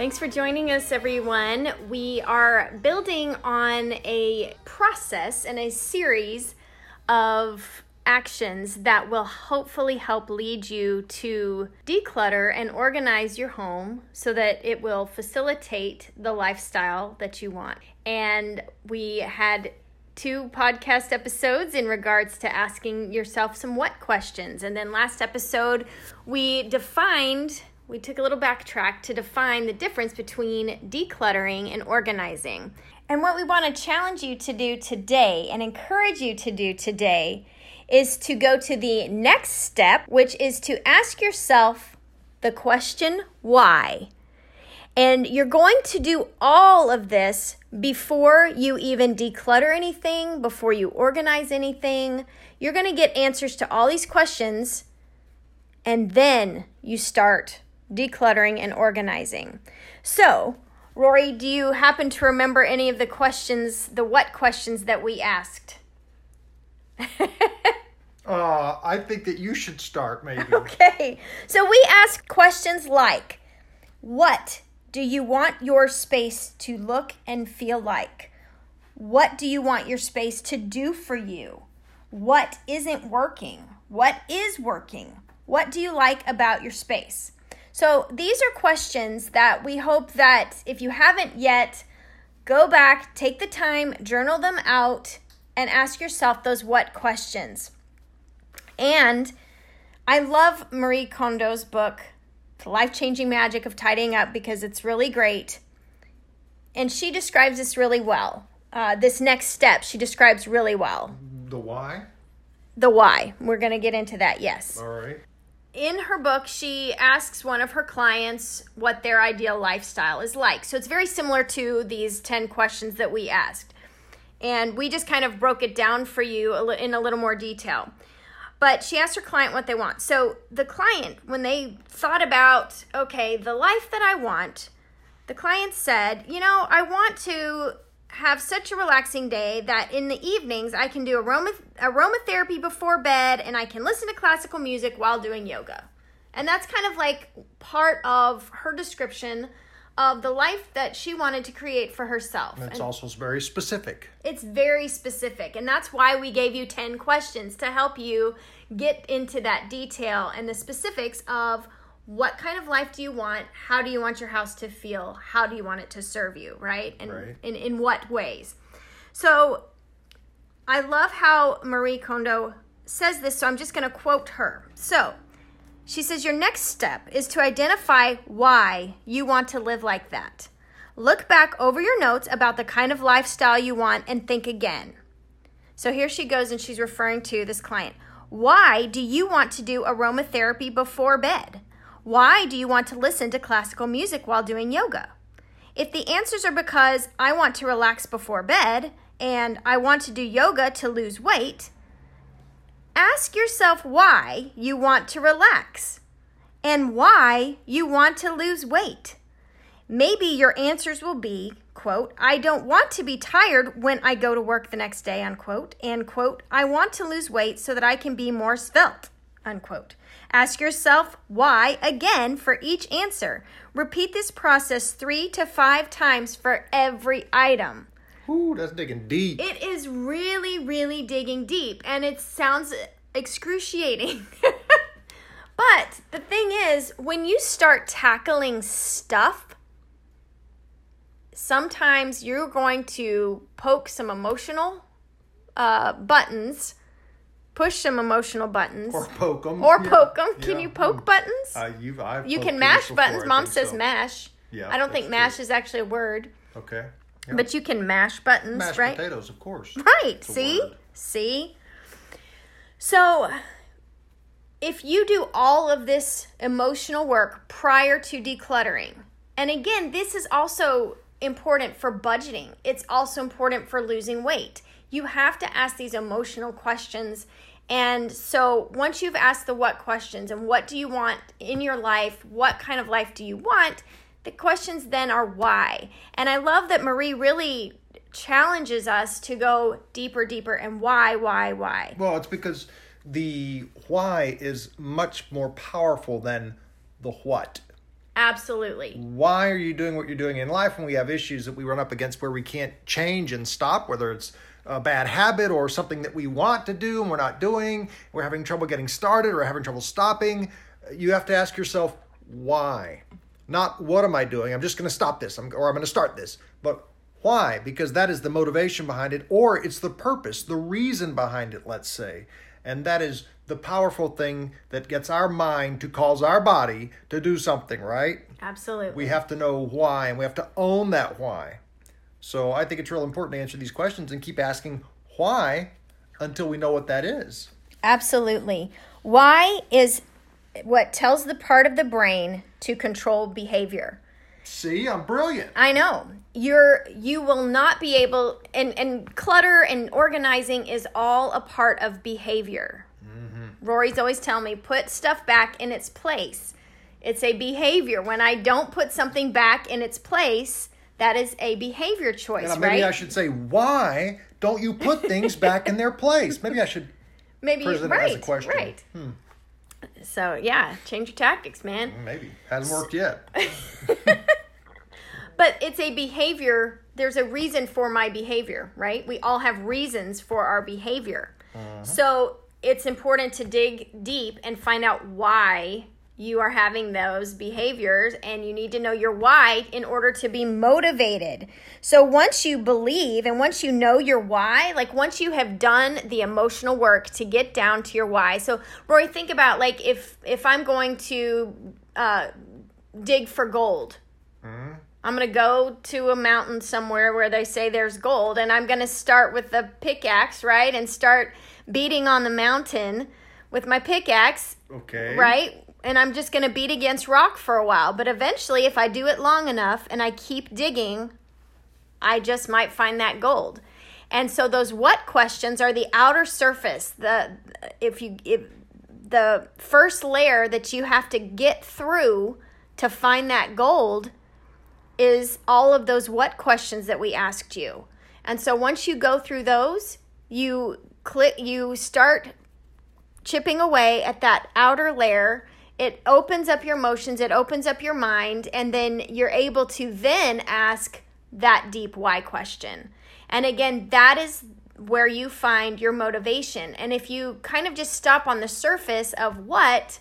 Thanks for joining us, everyone. We are building on a process and a series of actions that will hopefully help lead you to declutter and organize your home so that it will facilitate the lifestyle that you want. And we had two podcast episodes in regards to asking yourself some what questions. And then last episode, we defined we took a little backtrack to define the difference between decluttering and organizing. And what we want to challenge you to do today and encourage you to do today is to go to the next step, which is to ask yourself the question why. And you're going to do all of this before you even declutter anything, before you organize anything. You're going to get answers to all these questions, and then you start decluttering and organizing. So, Rory, do you happen to remember any of the questions, the what questions that we asked? uh, I think that you should start, maybe. Okay. So we asked questions like What do you want your space to look and feel like? What do you want your space to do for you? What isn't working? What is working? What do you like about your space? So these are questions that we hope that if you haven't yet, go back, take the time, journal them out, and ask yourself those what questions. And I love Marie Kondo's book, The Life Changing Magic of Tidying Up, because it's really great. And she describes this really well. Uh, this next step, she describes really well. The why? The why. We're going to get into that, yes. All right in her book, she asks one of her clients what their ideal lifestyle is like. So it's very similar to these 10 questions that we asked. And we just kind of broke it down for you in a little more detail. But she asked her client what they want. So the client, when they thought about, okay, the life that I want, the client said, you know, I want to have such a relaxing day that in the evenings I can do aroma aromatherapy before bed and I can listen to classical music while doing yoga. And that's kind of like part of her description of the life that she wanted to create for herself. And it's and also very specific. It's very specific. And that's why we gave you 10 questions to help you get into that detail and the specifics of what kind of life do you want? How do you want your house to feel? How do you want it to serve you, right? And right. in in what ways? So I love how Marie Kondo says this, so I'm just going to quote her. So, she says your next step is to identify why you want to live like that. Look back over your notes about the kind of lifestyle you want and think again. So here she goes and she's referring to this client. Why do you want to do aromatherapy before bed? Why do you want to listen to classical music while doing yoga? If the answers are because I want to relax before bed and I want to do yoga to lose weight, ask yourself why you want to relax and why you want to lose weight. Maybe your answers will be, quote, I don't want to be tired when I go to work the next day, unquote, and quote, I want to lose weight so that I can be more svelte, unquote. Ask yourself why again for each answer. Repeat this process three to five times for every item. Ooh, that's digging deep. It is really, really digging deep, and it sounds excruciating. but the thing is, when you start tackling stuff, sometimes you're going to poke some emotional uh, buttons push some emotional buttons or poke them or yeah. poke them. Can yeah. you poke buttons? Uh, you've, I've you can mash buttons. Mom says so. mash. Yeah, I don't think mash true. is actually a word. Okay. Yeah. But you can mash buttons, mash right? potatoes, of course. Right. See? See? So if you do all of this emotional work prior to decluttering, and again, this is also important for budgeting, it's also important for losing weight. You have to ask these emotional questions. And so, once you've asked the what questions and what do you want in your life, what kind of life do you want, the questions then are why. And I love that Marie really challenges us to go deeper, deeper, and why, why, why. Well, it's because the why is much more powerful than the what. Absolutely. Why are you doing what you're doing in life when we have issues that we run up against where we can't change and stop, whether it's a bad habit or something that we want to do and we're not doing, we're having trouble getting started or having trouble stopping? You have to ask yourself, why? Not what am I doing? I'm just going to stop this or I'm going to start this. But why? Because that is the motivation behind it, or it's the purpose, the reason behind it, let's say. And that is the powerful thing that gets our mind to cause our body to do something, right? Absolutely. We have to know why and we have to own that why. So I think it's real important to answer these questions and keep asking why until we know what that is. Absolutely. Why is what tells the part of the brain to control behavior. See, I'm brilliant. I know. You're you will not be able and and clutter and organizing is all a part of behavior. Mm-hmm. Rory's always telling me put stuff back in its place. It's a behavior. When I don't put something back in its place, that is a behavior choice, maybe right? I should say, why don't you put things back in their place? Maybe I should maybe right, it as a question. right. Hmm. So yeah, change your tactics, man. Maybe hasn't worked yet. But it's a behavior. There's a reason for my behavior, right? We all have reasons for our behavior. So it's important to dig deep and find out why you are having those behaviors and you need to know your why in order to be motivated. So once you believe and once you know your why, like once you have done the emotional work to get down to your why. So Rory, think about like if if I'm going to uh, dig for gold. I'm going to go to a mountain somewhere where they say there's gold and I'm going to start with the pickaxe, right? And start beating on the mountain with my pickaxe Okay. right? And I'm just going to beat against rock for a while. But eventually, if I do it long enough and I keep digging, I just might find that gold. And so those what questions are the outer surface. The if you if the first layer that you have to get through to find that gold is all of those what questions that we asked you. And so once you go through those, you click you start chipping away at that outer layer it opens up your emotions it opens up your mind and then you're able to then ask that deep why question. And again that is where you find your motivation. And if you kind of just stop on the surface of what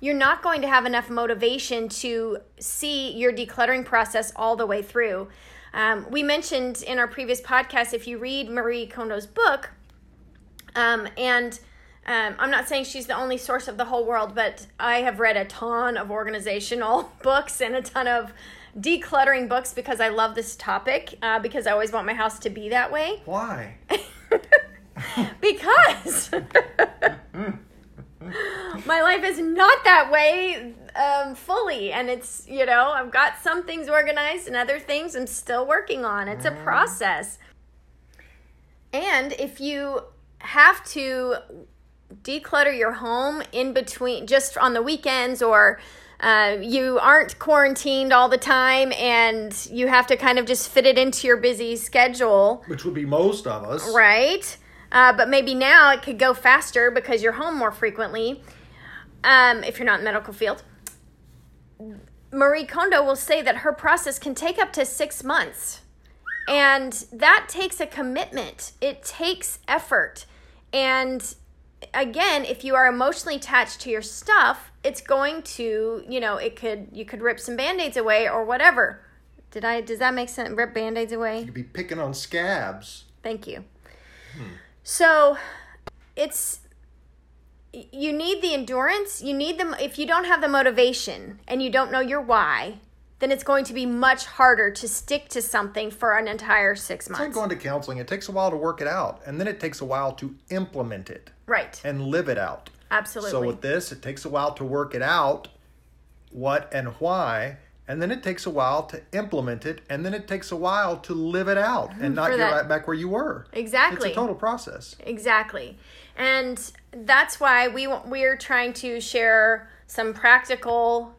you're not going to have enough motivation to see your decluttering process all the way through. Um, we mentioned in our previous podcast if you read marie kondo's book um, and um, I'm not saying she's the only source of the whole world, but I have read a ton of organizational books and a ton of decluttering books because I love this topic, uh, because I always want my house to be that way. Why? because my life is not that way um, fully. And it's, you know, I've got some things organized and other things I'm still working on. It's a process. And if you have to declutter your home in between just on the weekends or uh, you aren't quarantined all the time and you have to kind of just fit it into your busy schedule. Which would be most of us. right. Uh, but maybe now it could go faster because you're home more frequently. Um, if you're not in the medical field. Marie kondo will say that her process can take up to six months. And that takes a commitment. It takes effort. And again if you are emotionally attached to your stuff it's going to you know it could you could rip some band-aids away or whatever did i does that make sense rip band-aids away You'd be picking on scabs. Thank you. Hmm. So it's you need the endurance, you need them if you don't have the motivation and you don't know your why, then it's going to be much harder to stick to something for an entire 6 It's like months. going to counseling. It takes a while to work it out, and then it takes a while to implement it Right. and live it out. Absolutely. So with this, it takes a while to work it out, what and why, and then it takes a while to implement it, and then it takes a while to live it out and mm-hmm. not get right back where you were. Exactly. It's a total process. Exactly. And that's why we we're trying to share some practical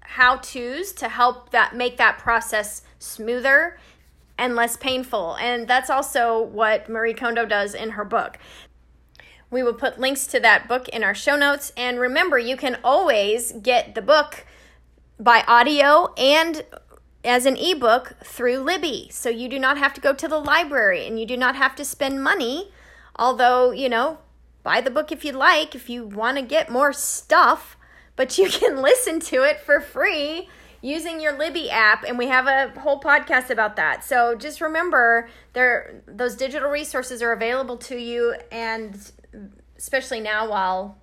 how-tos to help that make that process smoother and less painful. And that's also what Marie Kondo does in her book. We will put links to that book in our show notes and remember you can always get the book by audio and as an ebook through Libby. So you do not have to go to the library and you do not have to spend money. Although, you know, buy the book if you'd like, if you want to get more stuff, but you can listen to it for free using your Libby app and we have a whole podcast about that. So just remember there those digital resources are available to you and especially now while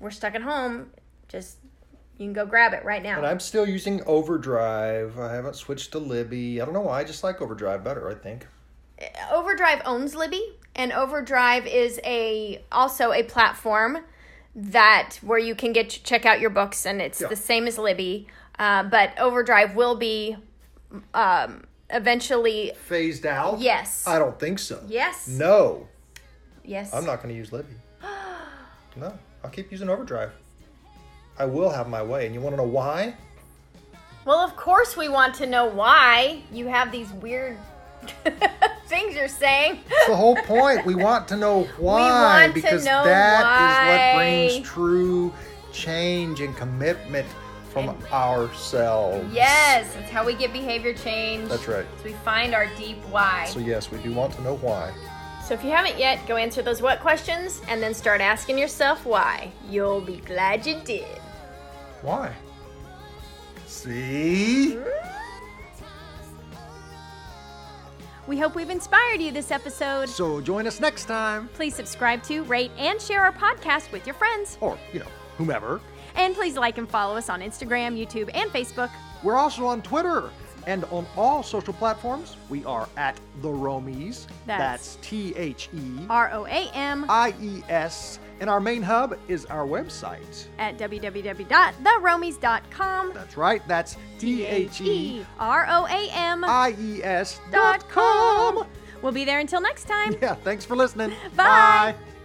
we're stuck at home, just you can go grab it right now. And I'm still using Overdrive. I haven't switched to Libby. I don't know why. I just like Overdrive better, I think. Overdrive owns Libby, and Overdrive is a also a platform that where you can get check out your books, and it's Yeah. the same as Libby. Uh, but Overdrive will be um, eventually. Phased out? Yes. I don't think so. Yes. No. Yes. I'm not going to use Libby. No. I'll keep using Overdrive. I will have my way. And you want to know why? Well, of course we want to know why you have these weird things you're saying. That's the whole point. We want to know why want to because know that is why. what brings true change and commitment from ourselves. Yes, that's how we get behavior change. That's right. So we find our deep why. So yes, we do want to know why. So if you haven't yet, go answer those what questions and then start asking yourself why. You'll be glad you did. Why? See? We hope we've inspired you this episode. So join us next time. Please subscribe to, rate, and share our podcast with your friends. Or, you know, whomever. And please like and follow us on Instagram, YouTube, and Facebook. We're also on Twitter and on all social platforms. We are at the ROAMies. That's T H E R O A M I E S. And our main hub is our website. at www.theroamies.com. That's right. That's T H E R O A M I E S dot com. We'll be there until next time. Yeah, thanks for listening. Bye. Bye.